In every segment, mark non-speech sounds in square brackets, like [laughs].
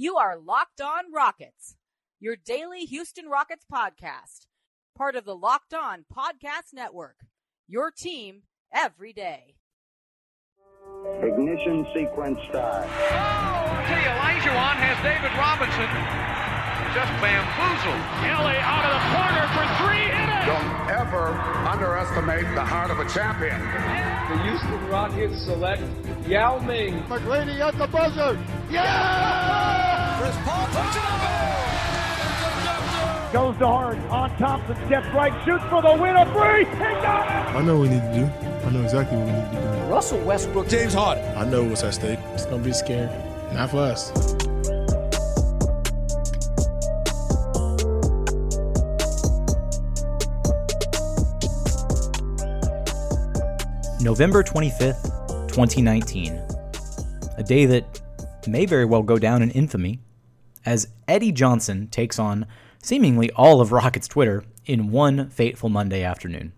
You are Locked On Rockets, your daily Houston Rockets podcast, part of the Locked On Podcast Network. Your team every day. Ignition sequence start. Oh, see, Elijah has David Robinson just bamboozled. Kelly out of the corner for three. In it. Don't ever underestimate the heart of a champion. The Houston Rockets select Yao Ming. McGrady at the buzzer. Yeah! Chris Paul puts it up. Goes to Harden on Thompson, steps right, shoots for the win. A three. He got it. I know what we need to do. I know exactly what we need to do. Russell Westbrook, James Harden. I know what's at stake. It's gonna be scary. Not for us. November 25th, 2019. A day that may very well go down in infamy as Eddie Johnson takes on seemingly all of Rockets Twitter in one fateful Monday afternoon.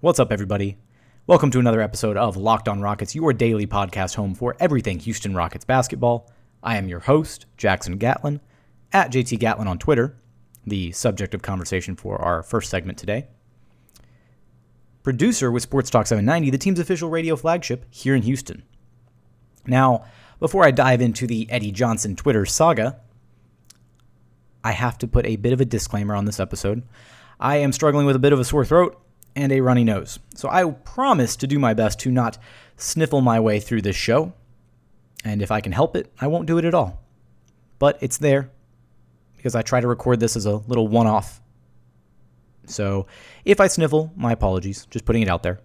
What's up, everybody? Welcome to another episode of Locked On Rockets, your daily podcast home for everything Houston Rockets basketball. I am your host, Jackson Gatlin, at JT Gatlin on Twitter, the subject of conversation for our first segment today producer with Sports Talk 790, the team's official radio flagship here in Houston. Now, before I dive into the Eddie Johnson Twitter saga, I have to put a bit of a disclaimer on this episode. I am struggling with a bit of a sore throat and a runny nose, so I promise to do my best to not sniffle my way through this show. And if I can help it, I won't do it at all. But it's there because I try to record this as a little one off so if I sniffle, my apologies. Just putting it out there.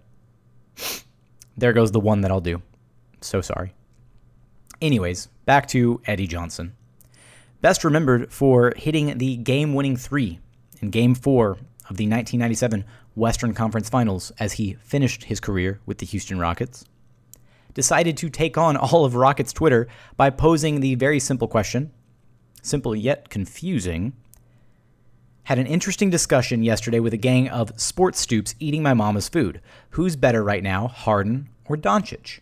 There goes the one that I'll do. So sorry. Anyways, back to Eddie Johnson. Best remembered for hitting the game winning three in game four of the 1997 Western Conference Finals as he finished his career with the Houston Rockets. Decided to take on [laughs] all of Rockets Twitter by posing the very simple question, simple yet confusing had an interesting discussion yesterday with a gang of sports stoops eating my mama's food. Who's better right now, Harden or Doncic?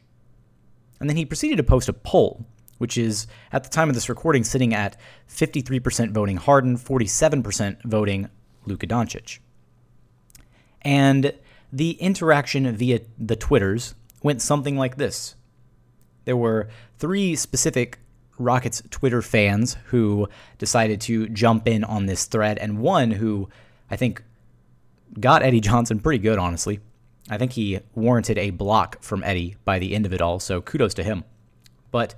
And then he proceeded to post a poll, which is, at the time of this recording, sitting at 53% voting Harden, 47% voting Luka Doncic. And the interaction via the Twitters went something like this. There were three specific Rockets Twitter fans who decided to jump in on this thread, and one who I think got Eddie Johnson pretty good, honestly. I think he warranted a block from Eddie by the end of it all, so kudos to him. But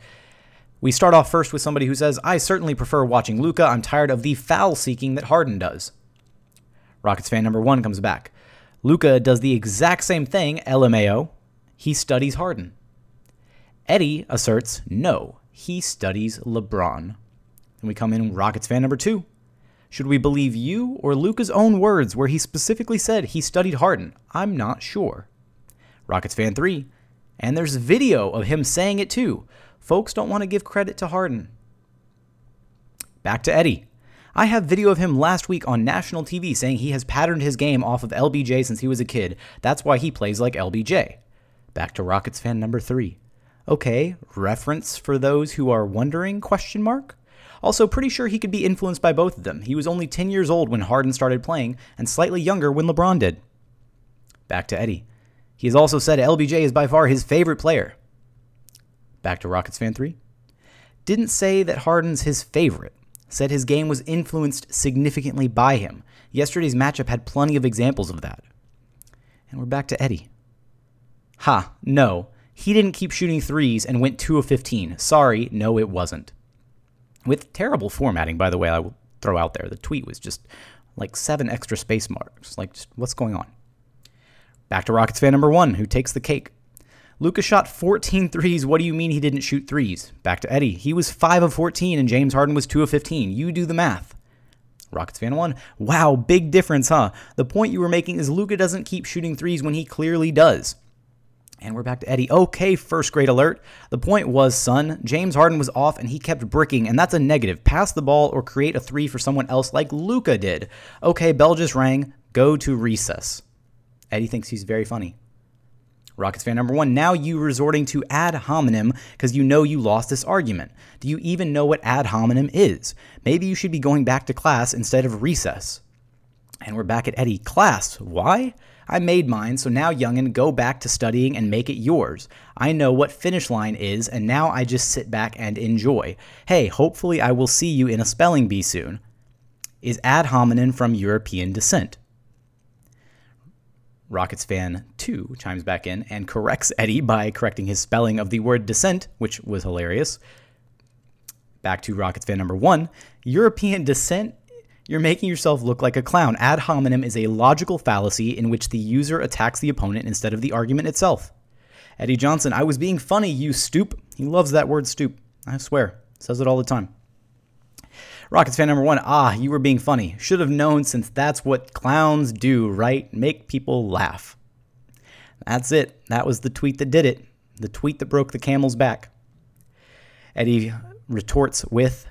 we start off first with somebody who says, I certainly prefer watching Luka. I'm tired of the foul seeking that Harden does. Rockets fan number one comes back. Luka does the exact same thing, LMAO. He studies Harden. Eddie asserts, no, he studies LeBron. And we come in Rockets fan number two. Should we believe you or Luka's own words where he specifically said he studied Harden? I'm not sure. Rockets fan three. And there's video of him saying it too. Folks don't want to give credit to Harden. Back to Eddie. I have video of him last week on national TV saying he has patterned his game off of LBJ since he was a kid. That's why he plays like LBJ. Back to Rockets fan number 3. Okay, reference for those who are wondering question mark. Also pretty sure he could be influenced by both of them. He was only 10 years old when Harden started playing and slightly younger when LeBron did. Back to Eddie. He has also said LBJ is by far his favorite player. Back to Rockets fan 3. Didn't say that Harden's his favorite. Said his game was influenced significantly by him. Yesterday's matchup had plenty of examples of that. And we're back to Eddie. Ha, no. He didn't keep shooting threes and went 2 of 15. Sorry, no, it wasn't. With terrible formatting, by the way, I will throw out there. The tweet was just like seven extra space marks. Like, just, what's going on? Back to Rockets fan number one, who takes the cake. Luka's shot 14 threes. What do you mean he didn't shoot threes? Back to Eddie. He was 5 of 14 and James Harden was 2 of 15. You do the math. Rockets fan 1. Wow, big difference, huh? The point you were making is Luka doesn't keep shooting threes when he clearly does. And we're back to Eddie. Okay, first grade alert. The point was, son, James Harden was off and he kept bricking, and that's a negative. Pass the ball or create a three for someone else like Luka did. Okay, bell just rang. Go to recess. Eddie thinks he's very funny. Rockets fan number one, now you resorting to ad hominem because you know you lost this argument. Do you even know what ad hominem is? Maybe you should be going back to class instead of recess. And we're back at Eddie. Class. Why? I made mine, so now, youngin, go back to studying and make it yours. I know what finish line is, and now I just sit back and enjoy. Hey, hopefully I will see you in a spelling bee soon. Is ad hominem from European descent? Rockets fan 2 chimes back in and corrects Eddie by correcting his spelling of the word descent, which was hilarious. Back to Rockets fan number 1. European descent you're making yourself look like a clown. Ad hominem is a logical fallacy in which the user attacks the opponent instead of the argument itself. Eddie Johnson, I was being funny, you stoop. He loves that word stoop. I swear. Says it all the time. Rockets fan number one, ah, you were being funny. Should have known since that's what clowns do, right? Make people laugh. That's it. That was the tweet that did it. The tweet that broke the camel's back. Eddie retorts with,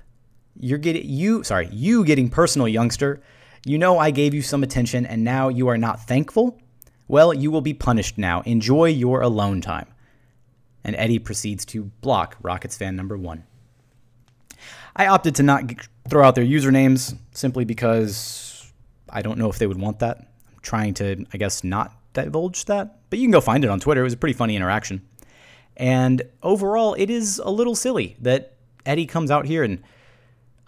you're getting you sorry, you getting personal, youngster. You know I gave you some attention and now you are not thankful? Well, you will be punished now. Enjoy your alone time. And Eddie proceeds to block Rockets fan number 1. I opted to not throw out their usernames simply because I don't know if they would want that. I'm trying to, I guess, not divulge that. But you can go find it on Twitter. It was a pretty funny interaction. And overall, it is a little silly that Eddie comes out here and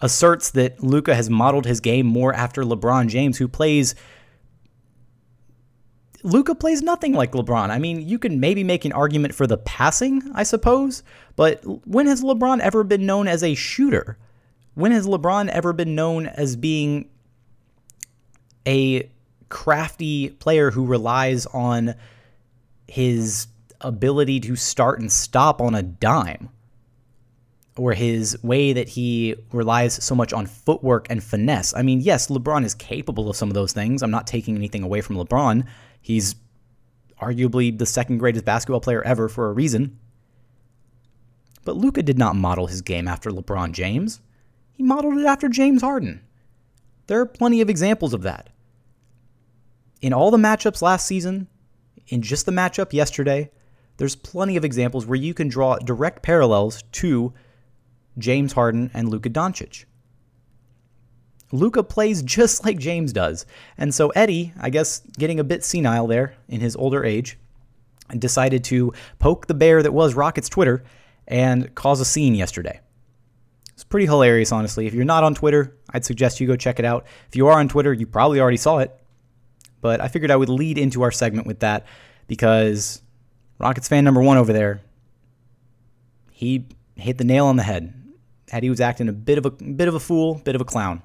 asserts that Luka has modeled his game more after LeBron James, who plays. Luka plays nothing like LeBron. I mean, you can maybe make an argument for the passing, I suppose, but when has LeBron ever been known as a shooter? When has LeBron ever been known as being a crafty player who relies on his ability to start and stop on a dime? Or his way that he relies so much on footwork and finesse. I mean, yes, LeBron is capable of some of those things. I'm not taking anything away from LeBron. He's arguably the second greatest basketball player ever for a reason. But Luka did not model his game after LeBron James. He modeled it after James Harden. There are plenty of examples of that. In all the matchups last season, in just the matchup yesterday, there's plenty of examples where you can draw direct parallels to James Harden, and Luka Doncic. Luka plays just like James does. And so Eddie, I guess getting a bit senile there in his older age, decided to poke the bear that was Rockets Twitter and cause a scene yesterday. It's pretty hilarious, honestly. If you're not on Twitter, I'd suggest you go check it out. If you are on Twitter, you probably already saw it. But I figured I would lead into our segment with that because Rockets fan number one over there, he hit the nail on the head. Eddie was acting a bit of a bit of a fool, bit of a clown.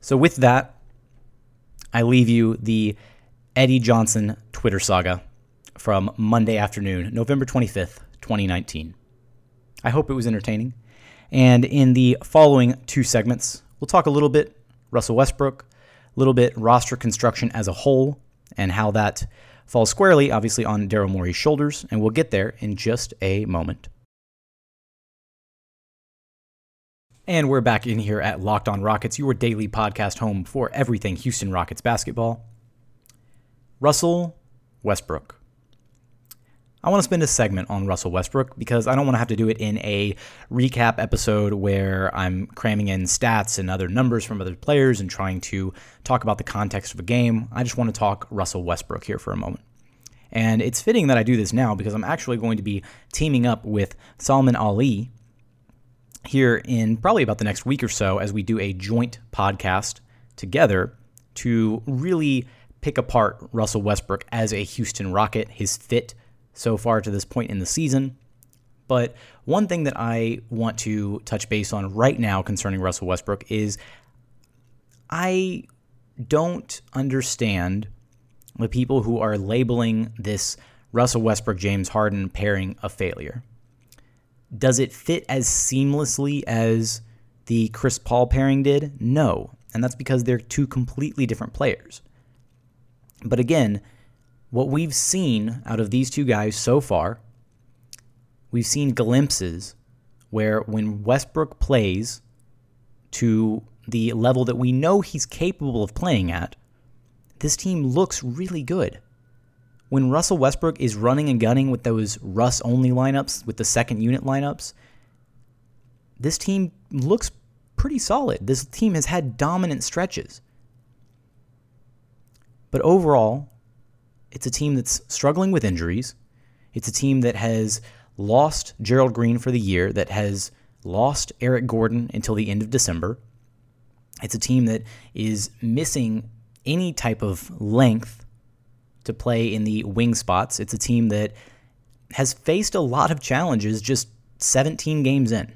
So with that, I leave you the Eddie Johnson Twitter saga from Monday afternoon, November 25th, 2019. I hope it was entertaining. And in the following two segments, we'll talk a little bit Russell Westbrook, a little bit roster construction as a whole, and how that falls squarely, obviously, on Daryl Morey's shoulders. And we'll get there in just a moment. And we're back in here at Locked On Rockets, your daily podcast home for everything Houston Rockets basketball. Russell Westbrook. I want to spend a segment on Russell Westbrook because I don't want to have to do it in a recap episode where I'm cramming in stats and other numbers from other players and trying to talk about the context of a game. I just want to talk Russell Westbrook here for a moment. And it's fitting that I do this now because I'm actually going to be teaming up with Salman Ali here in probably about the next week or so as we do a joint podcast together to really pick apart Russell Westbrook as a Houston Rocket, his fit so far to this point in the season. But one thing that I want to touch base on right now concerning Russell Westbrook is I don't understand the people who are labeling this Russell Westbrook James Harden pairing a failure. Does it fit as seamlessly as the Chris Paul pairing did? No. And that's because they're two completely different players. But again, what we've seen out of these two guys so far, we've seen glimpses where when Westbrook plays to the level that we know he's capable of playing at, this team looks really good. When Russell Westbrook is running and gunning with those Russ only lineups, with the second unit lineups, this team looks pretty solid. This team has had dominant stretches. But overall, it's a team that's struggling with injuries. It's a team that has lost Gerald Green for the year, that has lost Eric Gordon until the end of December. It's a team that is missing any type of length to play in the wing spots. It's a team that has faced a lot of challenges just 17 games in.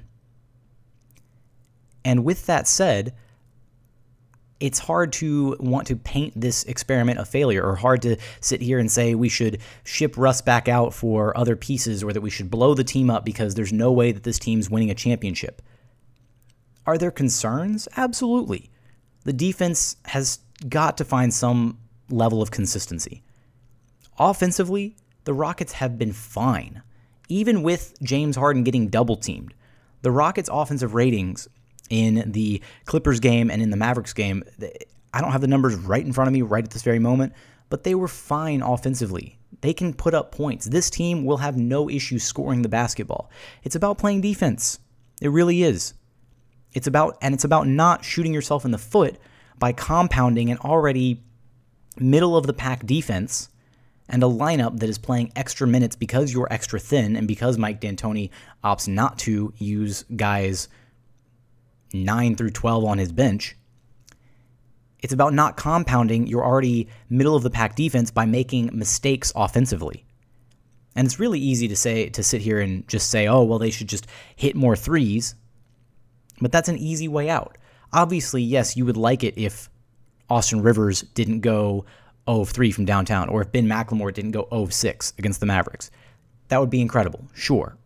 And with that said, it's hard to want to paint this experiment a failure or hard to sit here and say we should ship Russ back out for other pieces or that we should blow the team up because there's no way that this team's winning a championship. Are there concerns? Absolutely. The defense has got to find some level of consistency. Offensively, the Rockets have been fine. Even with James Harden getting double teamed, the Rockets' offensive ratings in the Clippers game and in the Mavericks game, I don't have the numbers right in front of me right at this very moment, but they were fine offensively. They can put up points. This team will have no issue scoring the basketball. It's about playing defense. It really is. It's about and it's about not shooting yourself in the foot by compounding an already middle of the pack defense and a lineup that is playing extra minutes because you're extra thin and because Mike D'Antoni opts not to use guys 9 through 12 on his bench. It's about not compounding your already middle of the pack defense by making mistakes offensively. And it's really easy to say to sit here and just say, "Oh, well they should just hit more threes." But that's an easy way out. Obviously, yes, you would like it if Austin Rivers didn't go 0 3 from downtown or if Ben McLemore didn't go 0 6 against the Mavericks. That would be incredible, sure.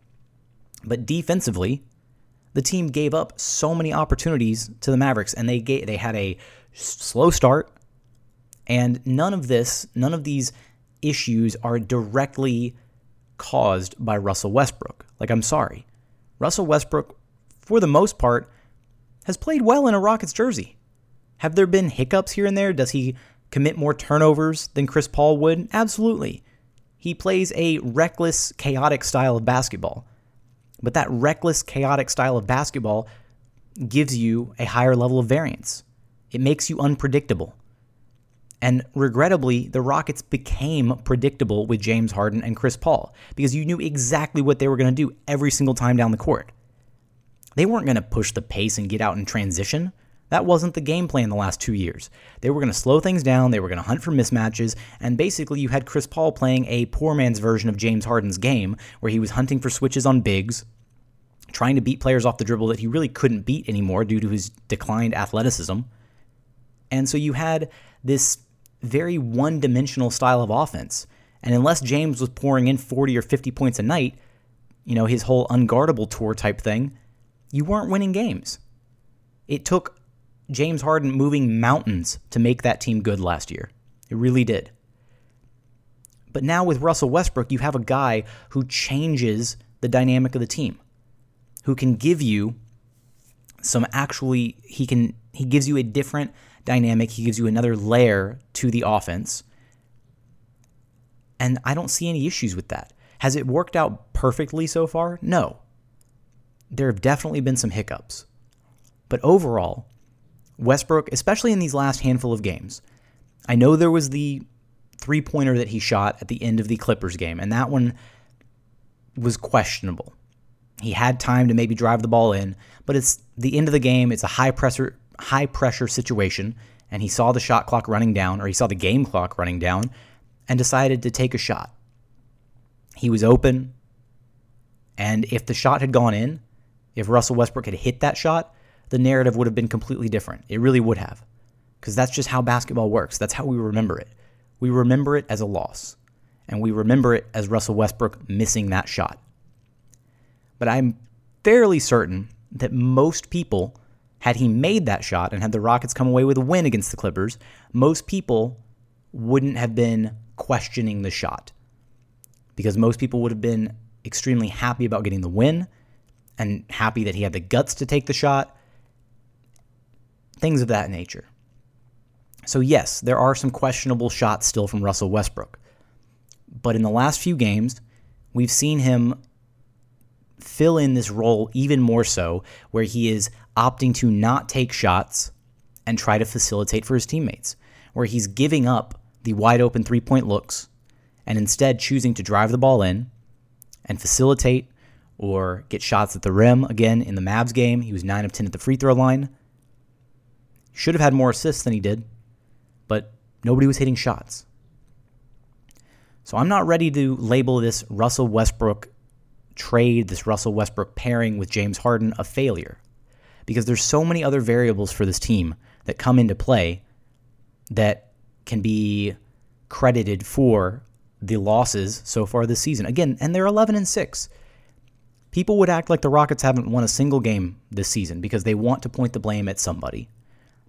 But defensively, the team gave up so many opportunities to the Mavericks, and they gave, they had a slow start, and none of this, none of these issues are directly caused by Russell Westbrook. Like, I'm sorry, Russell Westbrook, for the most part, has played well in a Rockets jersey. Have there been hiccups here and there? Does he commit more turnovers than Chris Paul would? Absolutely. He plays a reckless, chaotic style of basketball. But that reckless, chaotic style of basketball gives you a higher level of variance. It makes you unpredictable. And regrettably, the Rockets became predictable with James Harden and Chris Paul because you knew exactly what they were going to do every single time down the court. They weren't going to push the pace and get out in transition. That wasn't the game plan the last two years. They were going to slow things down, they were going to hunt for mismatches, and basically you had Chris Paul playing a poor man's version of James Harden's game, where he was hunting for switches on bigs, trying to beat players off the dribble that he really couldn't beat anymore due to his declined athleticism. And so you had this very one dimensional style of offense. And unless James was pouring in 40 or 50 points a night, you know, his whole unguardable tour type thing, you weren't winning games. It took James Harden moving mountains to make that team good last year. It really did. But now with Russell Westbrook, you have a guy who changes the dynamic of the team, who can give you some actually he can he gives you a different dynamic, he gives you another layer to the offense. And I don't see any issues with that. Has it worked out perfectly so far? No. There have definitely been some hiccups. But overall, Westbrook, especially in these last handful of games, I know there was the three pointer that he shot at the end of the Clippers game, and that one was questionable. He had time to maybe drive the ball in, but it's the end of the game. It's a high pressure, high pressure situation, and he saw the shot clock running down, or he saw the game clock running down, and decided to take a shot. He was open, and if the shot had gone in, if Russell Westbrook had hit that shot, the narrative would have been completely different. It really would have. Because that's just how basketball works. That's how we remember it. We remember it as a loss. And we remember it as Russell Westbrook missing that shot. But I'm fairly certain that most people, had he made that shot and had the Rockets come away with a win against the Clippers, most people wouldn't have been questioning the shot. Because most people would have been extremely happy about getting the win and happy that he had the guts to take the shot things of that nature. So, yes, there are some questionable shots still from Russell Westbrook. But in the last few games, we've seen him fill in this role even more so, where he is opting to not take shots and try to facilitate for his teammates, where he's giving up the wide open three point looks and instead choosing to drive the ball in and facilitate or get shots at the rim. Again, in the Mavs game, he was 9 of 10 at the free throw line. Should have had more assists than he did, but nobody was hitting shots. So I'm not ready to label this Russell Westbrook trade, this Russell Westbrook pairing with James Harden a failure because there's so many other variables for this team that come into play that can be credited for the losses so far this season. Again, and they're 11 and 6. People would act like the Rockets haven't won a single game this season because they want to point the blame at somebody.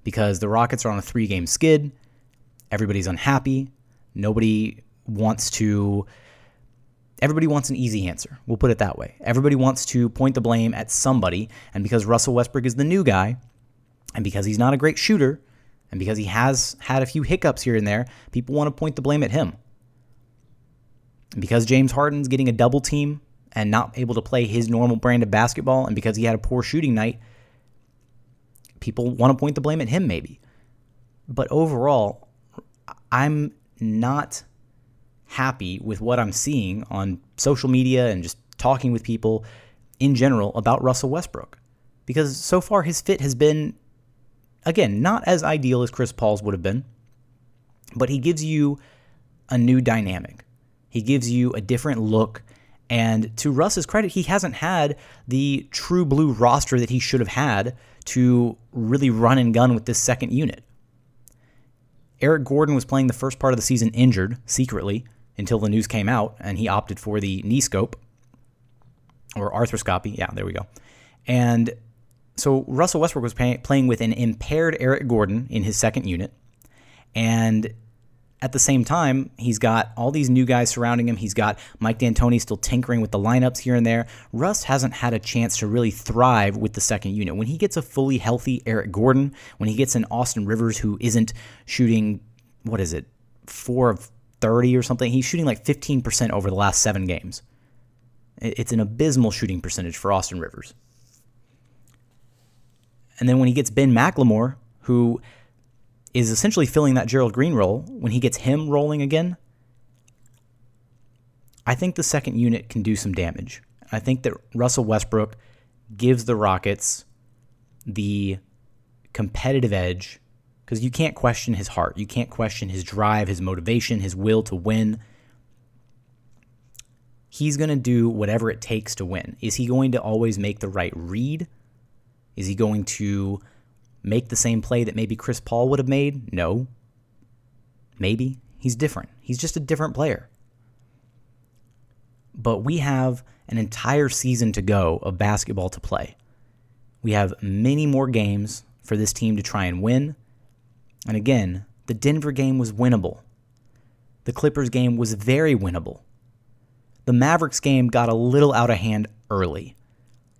Because the Rockets are on a three game skid. Everybody's unhappy. Nobody wants to. Everybody wants an easy answer. We'll put it that way. Everybody wants to point the blame at somebody. And because Russell Westbrook is the new guy, and because he's not a great shooter, and because he has had a few hiccups here and there, people want to point the blame at him. And because James Harden's getting a double team and not able to play his normal brand of basketball, and because he had a poor shooting night, people want to point the blame at him, maybe. But overall, I'm not happy with what I'm seeing on social media and just talking with people in general about Russell Westbrook. Because so far his fit has been, again, not as ideal as Chris Paul's would have been, but he gives you a new dynamic. He gives you a different look. And to Russ's credit, he hasn't had the true blue roster that he should have had to really run and gun with this second unit. Eric Gordon was playing the first part of the season injured secretly until the news came out and he opted for the knee scope or arthroscopy. Yeah, there we go. And so Russell Westbrook was pay- playing with an impaired Eric Gordon in his second unit. And at the same time, he's got all these new guys surrounding him. He's got Mike D'Antoni still tinkering with the lineups here and there. Russ hasn't had a chance to really thrive with the second unit. When he gets a fully healthy Eric Gordon, when he gets an Austin Rivers who isn't shooting, what is it, four of 30 or something, he's shooting like 15% over the last seven games. It's an abysmal shooting percentage for Austin Rivers. And then when he gets Ben McLemore, who is essentially filling that Gerald Green role when he gets him rolling again. I think the second unit can do some damage. I think that Russell Westbrook gives the Rockets the competitive edge because you can't question his heart. You can't question his drive, his motivation, his will to win. He's going to do whatever it takes to win. Is he going to always make the right read? Is he going to make the same play that maybe Chris Paul would have made? No. Maybe. He's different. He's just a different player. But we have an entire season to go of basketball to play. We have many more games for this team to try and win. And again, the Denver game was winnable. The Clippers game was very winnable. The Mavericks game got a little out of hand early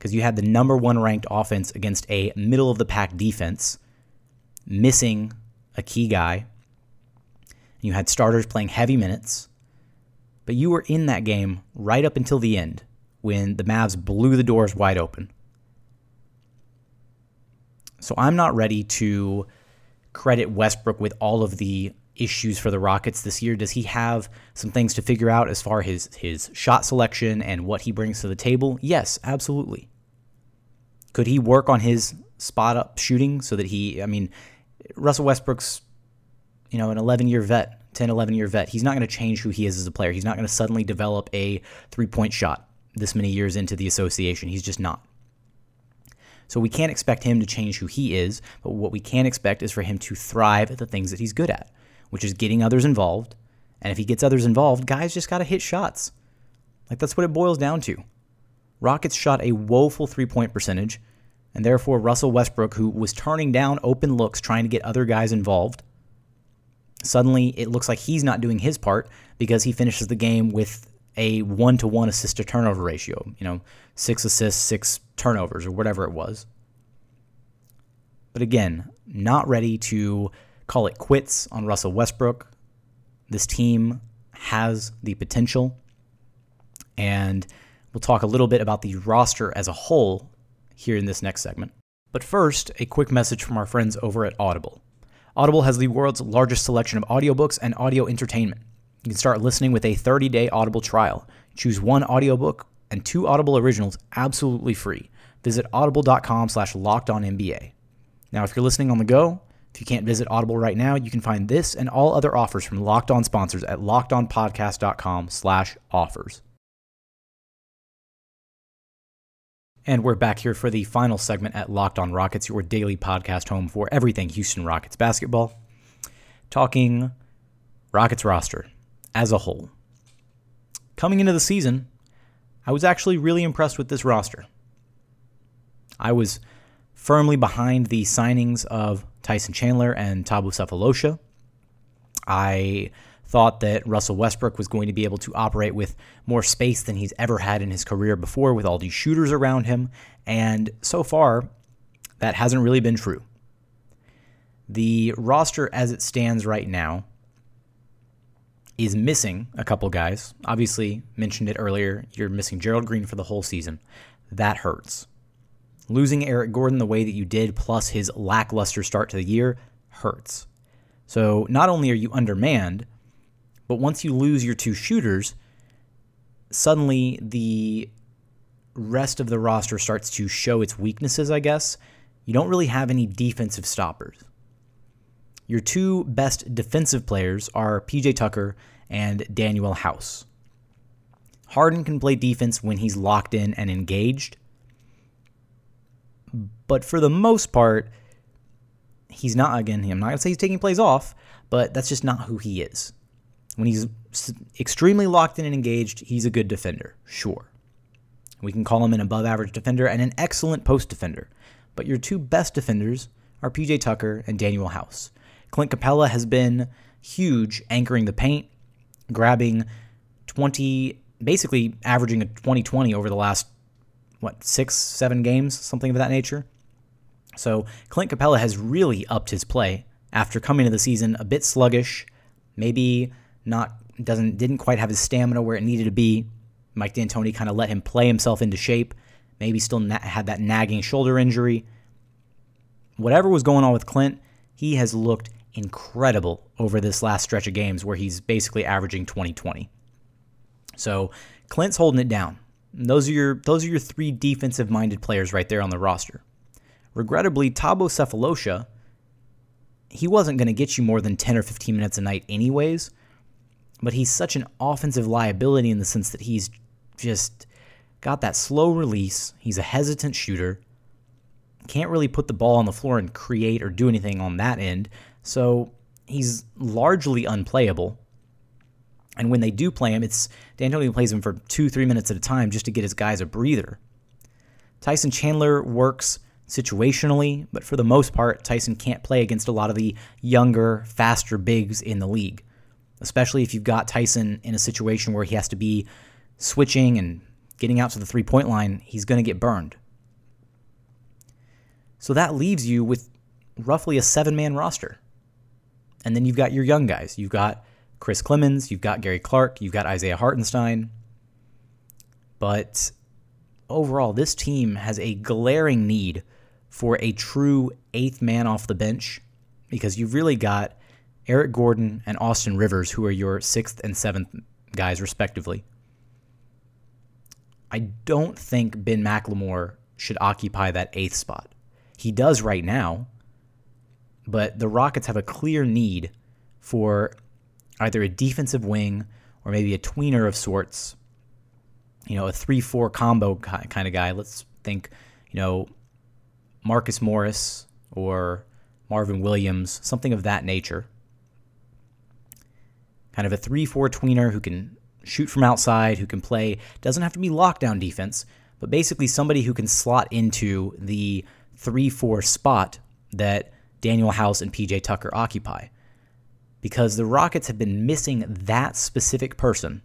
because you had the number one ranked offense against a middle of the pack defense, missing a key guy. You had starters playing heavy minutes, but you were in that game right up until the end when the Mavs blew the doors wide open. So I'm not ready to credit Westbrook with all of the issues for the Rockets this year. Does he have some things to figure out as far as his his shot selection and what he brings to the table? Yes, absolutely. Could he work on his spot up shooting so that he, I mean, Russell Westbrook's, you know, an 11 year vet, 10, 11 year vet. He's not going to change who he is as a player. He's not going to suddenly develop a three point shot this many years into the association. He's just not. So we can't expect him to change who he is, but what we can expect is for him to thrive at the things that he's good at, which is getting others involved. And if he gets others involved, guys just got to hit shots. Like that's what it boils down to. Rockets shot a woeful three point percentage, and therefore Russell Westbrook, who was turning down open looks trying to get other guys involved, suddenly it looks like he's not doing his part because he finishes the game with a one to one assist to turnover ratio, you know, six assists, six turnovers, or whatever it was. But again, not ready to call it quits on Russell Westbrook. This team has the potential. And we'll talk a little bit about the roster as a whole here in this next segment. But first, a quick message from our friends over at Audible. Audible has the world's largest selection of audiobooks and audio entertainment. You can start listening with a 30-day Audible trial. Choose one audiobook and two Audible originals absolutely free. Visit audible.com slash lockedonnba. Now, if you're listening on the go, if you can't visit Audible right now, you can find this and all other offers from Locked On sponsors at lockedonpodcast.com slash offers. And we're back here for the final segment at Locked On Rockets, your daily podcast home for everything Houston Rockets basketball. Talking Rockets roster as a whole. Coming into the season, I was actually really impressed with this roster. I was firmly behind the signings of Tyson Chandler and Thabo Sefolosha. I thought that Russell Westbrook was going to be able to operate with more space than he's ever had in his career before with all these shooters around him. And so far, that hasn't really been true. The roster as it stands right now is missing a couple guys. Obviously, mentioned it earlier, you're missing Gerald Green for the whole season. That hurts. Losing Eric Gordon the way that you did, plus his lackluster start to the year, hurts. So not only are you undermanned, but once you lose your two shooters, suddenly the rest of the roster starts to show its weaknesses, I guess. You don't really have any defensive stoppers. Your two best defensive players are PJ Tucker and Danuel House. Harden can play defense when he's locked in and engaged, but for the most part, he's not, again, I'm not going to say he's taking plays off, but that's just not who he is. When he's extremely locked in and engaged, he's a good defender, sure. We can call him an above average defender and an excellent post defender. But your two best defenders are PJ Tucker and Danuel House. Clint Capela has been huge anchoring the paint, grabbing 20, basically averaging a 2020 over the last, what, six, seven games, something of that nature. So Clint Capela has really upped his play after coming to the season a bit sluggish, maybe not doesn't didn't quite have his stamina where it needed to be. Mike D'Antoni kind of let him play himself into shape. Maybe still na- had that nagging shoulder injury. Whatever was going on with Clint, he has looked incredible over this last stretch of games where he's basically averaging 20-20. So Clint's holding it down. And those are your those are your three defensive minded players right there on the roster. Regrettably, Thabo Sefolosha, he wasn't going to get you more than 10 or 15 minutes a night anyways but he's such an offensive liability in the sense that he's just got that slow release. He's a hesitant shooter. Can't really put the ball on the floor and create or do anything on that end. So he's largely unplayable. And when they do play him, it's D'Antoni plays him for two, three minutes at a time just to get his guys a breather. Tyson Chandler works situationally, but for the most part, Tyson can't play against a lot of the younger, faster bigs in the league especially if you've got Tyson in a situation where he has to be switching and getting out to the three point line, he's going to get burned. So that leaves you with roughly a seven man roster. And then you've got your young guys. You've got Chris Clemons, you've got Gary Clark, you've got Isaiah Hartenstein. But overall, this team has a glaring need for a true eighth man off the bench because you've really got Eric Gordon, and Austin Rivers, who are your sixth and seventh guys, respectively. I don't think Ben McLemore should occupy that eighth spot. He does right now, but the Rockets have a clear need for either a defensive wing or maybe a tweener of sorts. You know, a 3 4 combo kind of guy. Let's think, you know, Marcus Morris or Marvin Williams, something of that nature kind of a 3 4 tweener who can shoot from outside, who can play, doesn't have to be lockdown defense, but basically somebody who can slot into the 3 4 spot that Danuel House and PJ Tucker occupy. Because the Rockets have been missing that specific person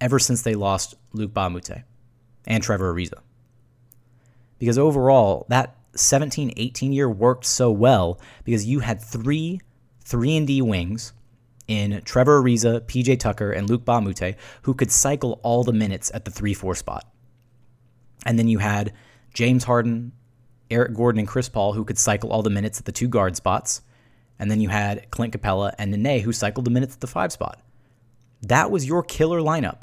ever since they lost Luke Moute and Trevor Ariza. Because overall, that 17 18 year worked so well because you had three 3 and D wings in Trevor Ariza, PJ Tucker, and Luke Moute, who could cycle all the minutes at the 3 4 spot. And then you had James Harden, Eric Gordon, and Chris Paul, who could cycle all the minutes at the two guard spots. And then you had Clint Capela and Nene, who cycled the minutes at the five spot. That was your killer lineup.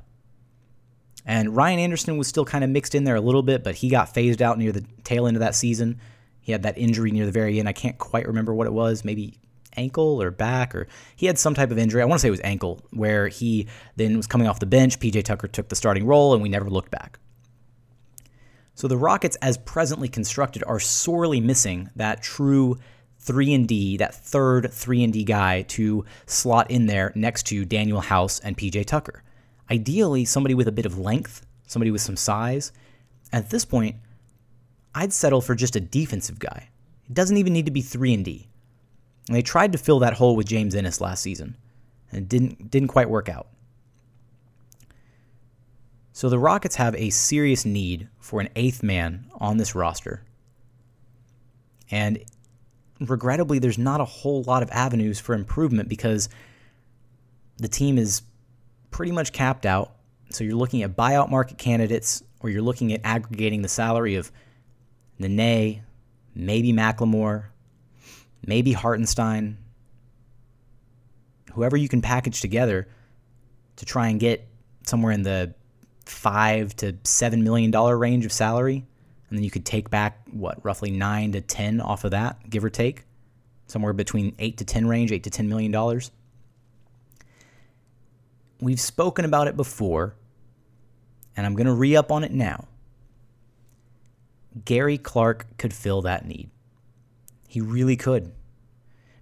And Ryan Anderson was still kind of mixed in there a little bit, but he got phased out near the tail end of that season. He had that injury near the very end. I can't quite remember what it was. Maybe ankle or back, or he had some type of injury. I want to say it was ankle, where he then was coming off the bench. PJ Tucker took the starting role, and we never looked back. So the Rockets, as presently constructed, are sorely missing that true 3 and D, that third 3 and D guy to slot in there next to Danuel House and PJ Tucker. Ideally, somebody with a bit of length, somebody with some size. At this point, I'd settle for just a defensive guy. It doesn't even need to be 3 and D. And they tried to fill that hole with James Ennis last season, and it didn't didn't quite work out. So the Rockets have a serious need for an eighth man on this roster. And regrettably, there's not a whole lot of avenues for improvement because the team is pretty much capped out. So you're looking at buyout market candidates, or you're looking at aggregating the salary of Nene, maybe Mclemore, maybe Hartenstein, whoever you can package together to try and get somewhere in the five to seven million dollar range of salary, and then you could take back what roughly nine to ten off of that, give or take, somewhere between eight to ten range, eight to ten million dollars. We've spoken about it before, and I'm going to re up on it now. Gary Clark could fill that need. He really could.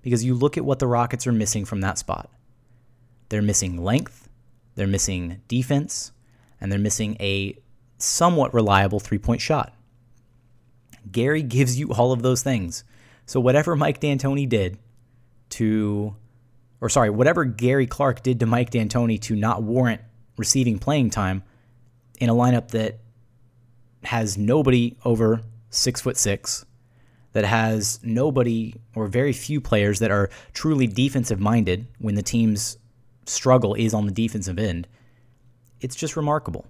Because you look at what the Rockets are missing from that spot. They're missing length, they're missing defense, and they're missing a somewhat reliable three point shot. Gary gives you all of those things. So, whatever Mike D'Antoni did to, or sorry, whatever Gary Clark did to Mike D'Antoni to not warrant receiving playing time in a lineup that has nobody over six foot six, that has nobody or very few players that are truly defensive minded when the team's struggle is on the defensive end, it's just remarkable.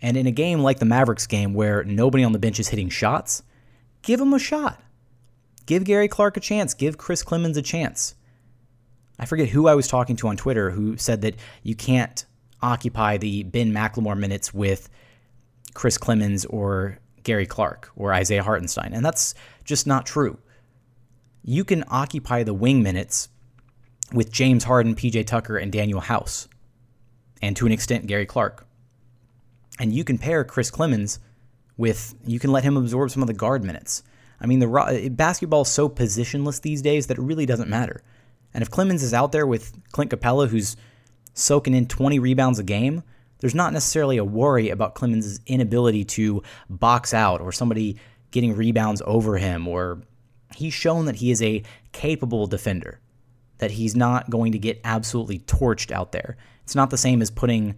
And in a game like the Mavericks game where nobody on the bench is hitting shots, give them a shot. Give Gary Clark a chance. Give Chris Clemons a chance. I forget who I was talking to on Twitter who said that you can't occupy the Ben McLemore minutes with Chris Clemons or Gary Clark or Isaiah Hartenstein. And that's just not true. You can occupy the wing minutes with James Harden, PJ Tucker, and Danuel House, and to an extent, Gary Clark. And you can pair Chris Clemons with, you can let him absorb some of the guard minutes. I mean, the eh, basketball is so positionless these days that it really doesn't matter. And if Clemons is out there with Clint Capela, who's soaking in 20 rebounds a game, there's not necessarily a worry about Clemons' inability to box out or somebody getting rebounds over him, or he's shown that he is a capable defender, that he's not going to get absolutely torched out there. It's not the same as putting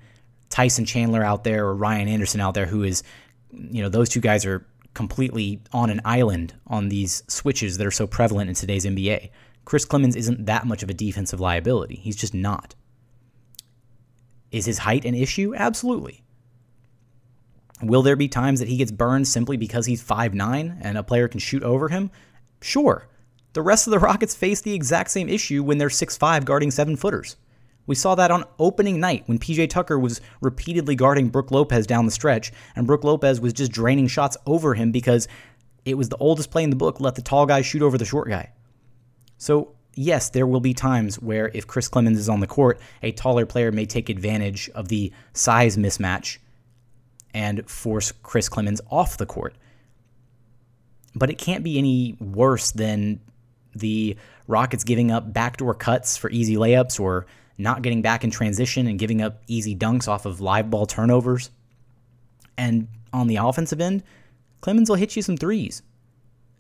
Tyson Chandler out there or Ryan Anderson out there, who is, you know, those two guys are completely on an island on these switches that are so prevalent in today's NBA. Chris Clemons isn't that much of a defensive liability. He's just not. Is his height an issue? Absolutely. Will there be times that he gets burned simply because he's 5'9 and a player can shoot over him? Sure. The rest of the Rockets face the exact same issue when they're 6'5 guarding 7 footers. We saw that on opening night when PJ Tucker was repeatedly guarding Brook Lopez down the stretch, and Brook Lopez was just draining shots over him because it was the oldest play in the book let the tall guy shoot over the short guy. So yes, there will be times where if Chris Clemons is on the court, a taller player may take advantage of the size mismatch and force Chris Clemons off the court. But it can't be any worse than the Rockets giving up backdoor cuts for easy layups or not getting back in transition and giving up easy dunks off of live ball turnovers. And on the offensive end, Clemons will hit you some threes.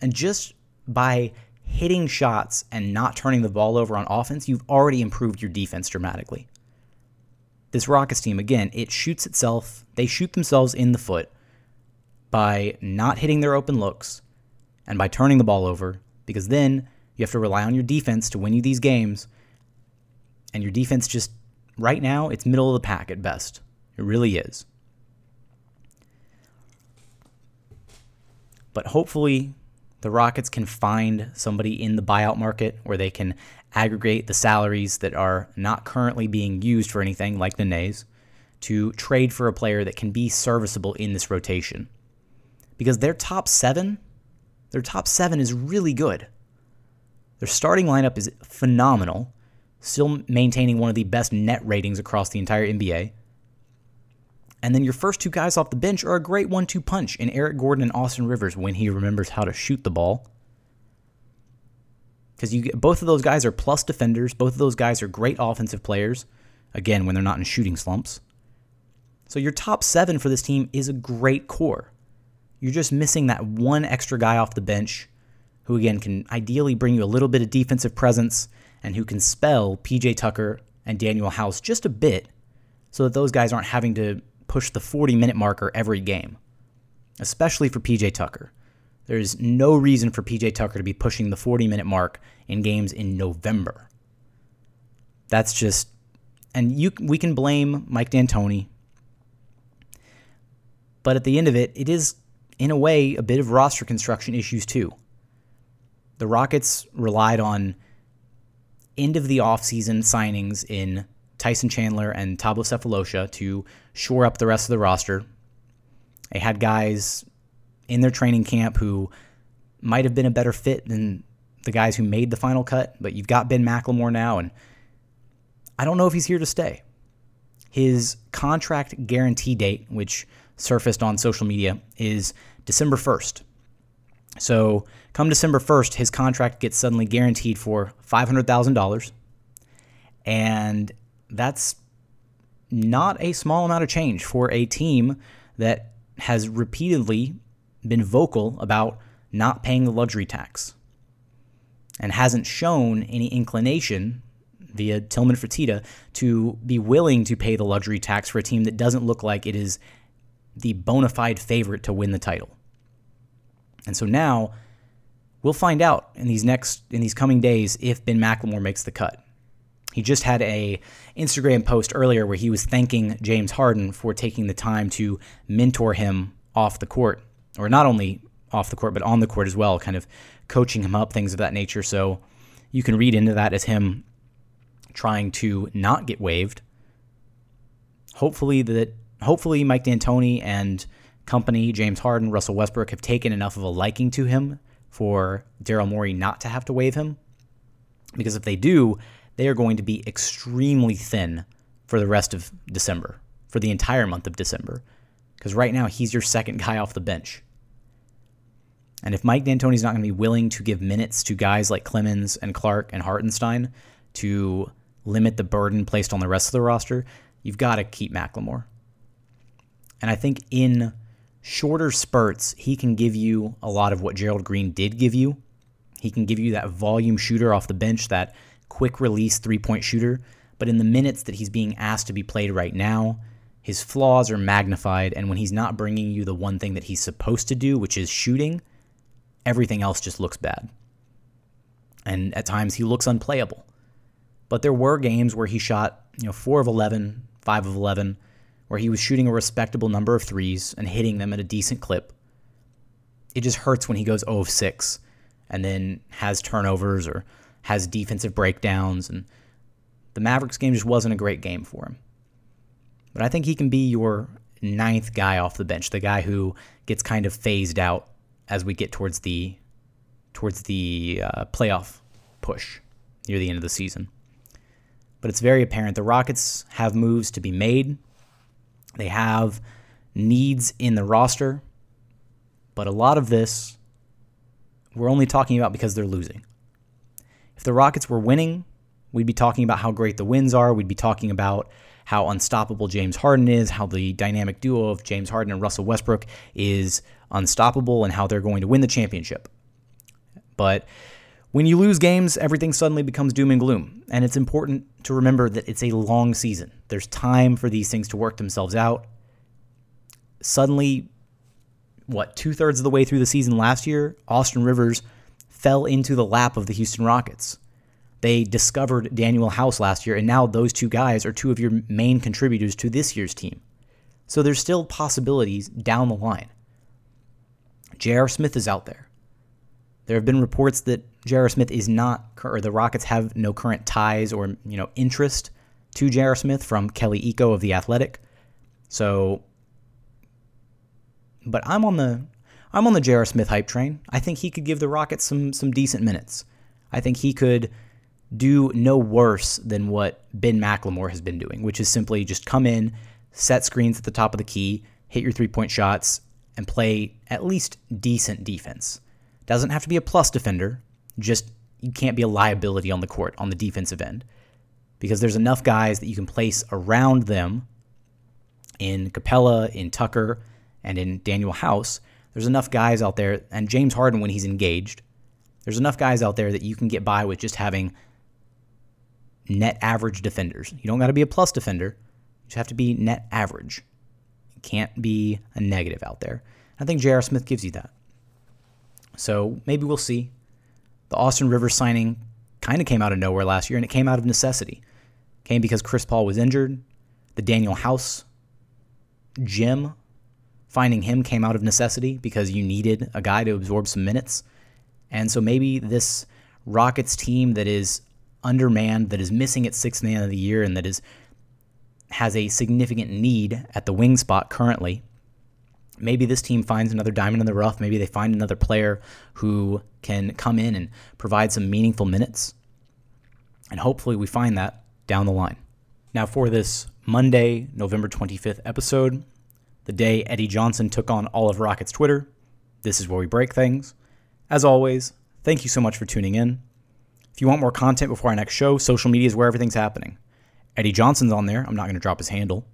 And just by hitting shots and not turning the ball over on offense, you've already improved your defense dramatically. This Rockets team, again, it shoots itself, they shoot themselves in the foot by not hitting their open looks and by turning the ball over, because then you have to rely on your defense to win you these games. And your defense just, right now, it's middle of the pack at best. It really is. But hopefully, the Rockets can find somebody in the buyout market where they can aggregate the salaries that are not currently being used for anything like the Nays to trade for a player that can be serviceable in this rotation. Because their top seven, their top seven is really good. Their starting lineup is phenomenal, still maintaining one of the best net ratings across the entire NBA. And then your first two guys off the bench are a great one two punch in Eric Gordon and Austin Rivers when he remembers how to shoot the ball. Because you get, both of those guys are plus defenders. Both of those guys are great offensive players. Again, when they're not in shooting slumps. So your top seven for this team is a great core. You're just missing that one extra guy off the bench who, again, can ideally bring you a little bit of defensive presence and who can spell PJ Tucker and Danuel House just a bit so that those guys aren't having to push the 40 minute marker every game, especially for PJ Tucker. There's no reason for PJ Tucker to be pushing the 40 minute mark in games in November. That's just, and you we can blame Mike D'Antoni, but at the end of it, it is in a way a bit of roster construction issues too. The Rockets relied on end of the offseason signings in Tyson Chandler and Thabo Sefolosha to shore up the rest of the roster. They had guys in their training camp who might have been a better fit than the guys who made the final cut, but you've got Ben McLemore now, and I don't know if he's here to stay. His contract guarantee date, which surfaced on social media, is December 1st. So, come December 1st, his contract gets suddenly guaranteed for $500,000. And that's not a small amount of change for a team that has repeatedly been vocal about not paying the luxury tax and hasn't shown any inclination via Tillman Fertitta to be willing to pay the luxury tax for a team that doesn't look like it is the bona fide favorite to win the title. And so now we'll find out in these next in these coming days if Ben McLemore makes the cut. He just had a Instagram post earlier where he was thanking James Harden for taking the time to mentor him off the court, or not only off the court, but on the court as well, kind of coaching him up, things of that nature. So you can read into that as him trying to not get waived. Hopefully that hopefully Mike D'Antoni and company, James Harden, Russell Westbrook, have taken enough of a liking to him for Daryl Morey not to have to waive him. Because if they do, they are going to be extremely thin for the rest of December, for the entire month of December. Because right now, he's your second guy off the bench. And if Mike D'Antoni's not going to be willing to give minutes to guys like Clemons and Clark and Hartenstein to limit the burden placed on the rest of the roster, you've got to keep McLemore. And I think in shorter spurts, he can give you a lot of what Gerald Green did give you. He can give you that volume shooter off the bench, that quick release three point shooter, but in the minutes that he's being asked to be played right now, his flaws are magnified. And when he's not bringing you the one thing that he's supposed to do, which is shooting, everything else just looks bad. And at times he looks unplayable. But there were games where he shot, you know, 4 of 11, 5 of 11, where he was shooting a respectable number of threes and hitting them at a decent clip. It just hurts when he goes 0 of 6 and then has turnovers or has defensive breakdowns, and the Mavericks game just wasn't a great game for him. But I think he can be your ninth guy off the bench, the guy who gets kind of phased out as we get towards the towards the uh, playoff push near the end of the season. But it's very apparent the Rockets have moves to be made. They have needs in the roster, but a lot of this we're only talking about because they're losing. If the Rockets were winning, we'd be talking about how great the wins are. We'd be talking about how unstoppable James Harden is, how the dynamic duo of James Harden and Russell Westbrook is unstoppable, and how they're going to win the championship. But when you lose games, everything suddenly becomes doom and gloom. And it's important to remember that it's a long season. There's time for these things to work themselves out. Suddenly, what, two thirds of the way through the season last year, Austin Rivers fell into the lap of the Houston Rockets. They discovered Danuel House last year, and now those two guys are two of your main contributors to this year's team. So there's still possibilities down the line. J.R. Smith is out there. There have been reports that J.R. Smith is not, or the Rockets have no current ties or you know interest to J.R. Smith from Kelly Iko of the Athletic. So, but I'm on the I'm on the J.R. Smith hype train. I think he could give the Rockets some some decent minutes. I think he could do no worse than what Ben McLemore has been doing, which is simply just come in, set screens at the top of the key, hit your three point shots, and play at least decent defense. Doesn't have to be a plus defender, just you can't be a liability on the court on the defensive end because there's enough guys that you can place around them in Capela, in Tucker, and in Danuel House. There's enough guys out there, and James Harden when he's engaged, there's enough guys out there that you can get by with just having net average defenders. You don't got to be a plus defender, you just have to be net average. You can't be a negative out there. I think J.R. Smith gives you that. So maybe we'll see. The Austin Rivers signing kind of came out of nowhere last year, and it came out of necessity. Came because Chris Paul was injured. The Danuel House Jim finding him came out of necessity because you needed a guy to absorb some minutes. And so maybe this Rockets team that is undermanned, that is missing its sixth man of the year, and that is has a significant need at the wing spot currently maybe this team finds another diamond in the rough. Maybe they find another player who can come in and provide some meaningful minutes. And hopefully we find that down the line. Now, for this Monday, November 25th episode, the day Eddie Johnson took on all of Rocket's Twitter, this is where we break things. As always, thank you so much for tuning in. If you want more content before our next show, social media is where everything's happening. Eddie Johnson's on there. I'm not going to drop his handle.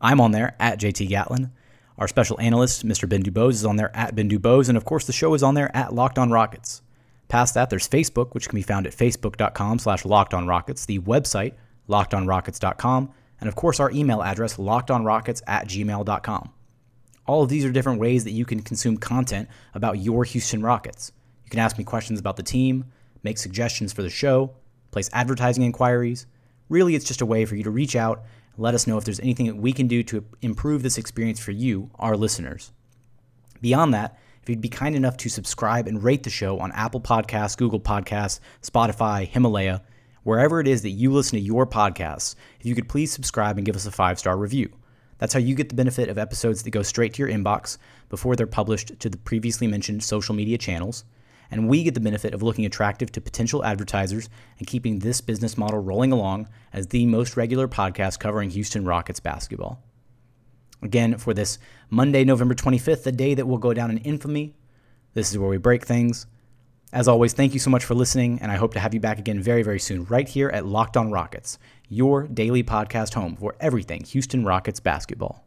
I'm on there at JT Gatlin. Our special analyst, Mr. Ben Dubose, is on there at Ben Dubose, and of course, the show is on there at Locked On Rockets. Past that, there's Facebook, which can be found at facebook.com slash lockedonrockets, the website, lockedonrockets.com, and of course, our email address, lockedonrockets at gmail.com. All of these are different ways that you can consume content about your Houston Rockets. You can ask me questions about the team, make suggestions for the show, place advertising inquiries. Really, it's just a way for you to reach out and let us know if there's anything that we can do to improve this experience for you, our listeners. Beyond that, if you'd be kind enough to subscribe and rate the show on Apple Podcasts, Google Podcasts, Spotify, Himalaya, wherever it is that you listen to your podcasts, if you could please subscribe and give us a five star review. That's how you get the benefit of episodes that go straight to your inbox before they're published to the previously mentioned social media channels and we get the benefit of looking attractive to potential advertisers and keeping this business model rolling along as the most regular podcast covering Houston Rockets basketball. Again, for this Monday, November 25th, the day that will go down in infamy, this is where we break things. As always, thank you so much for listening, and I hope to have you back again very, very soon, right here at Locked On Rockets, your daily podcast home for everything Houston Rockets basketball.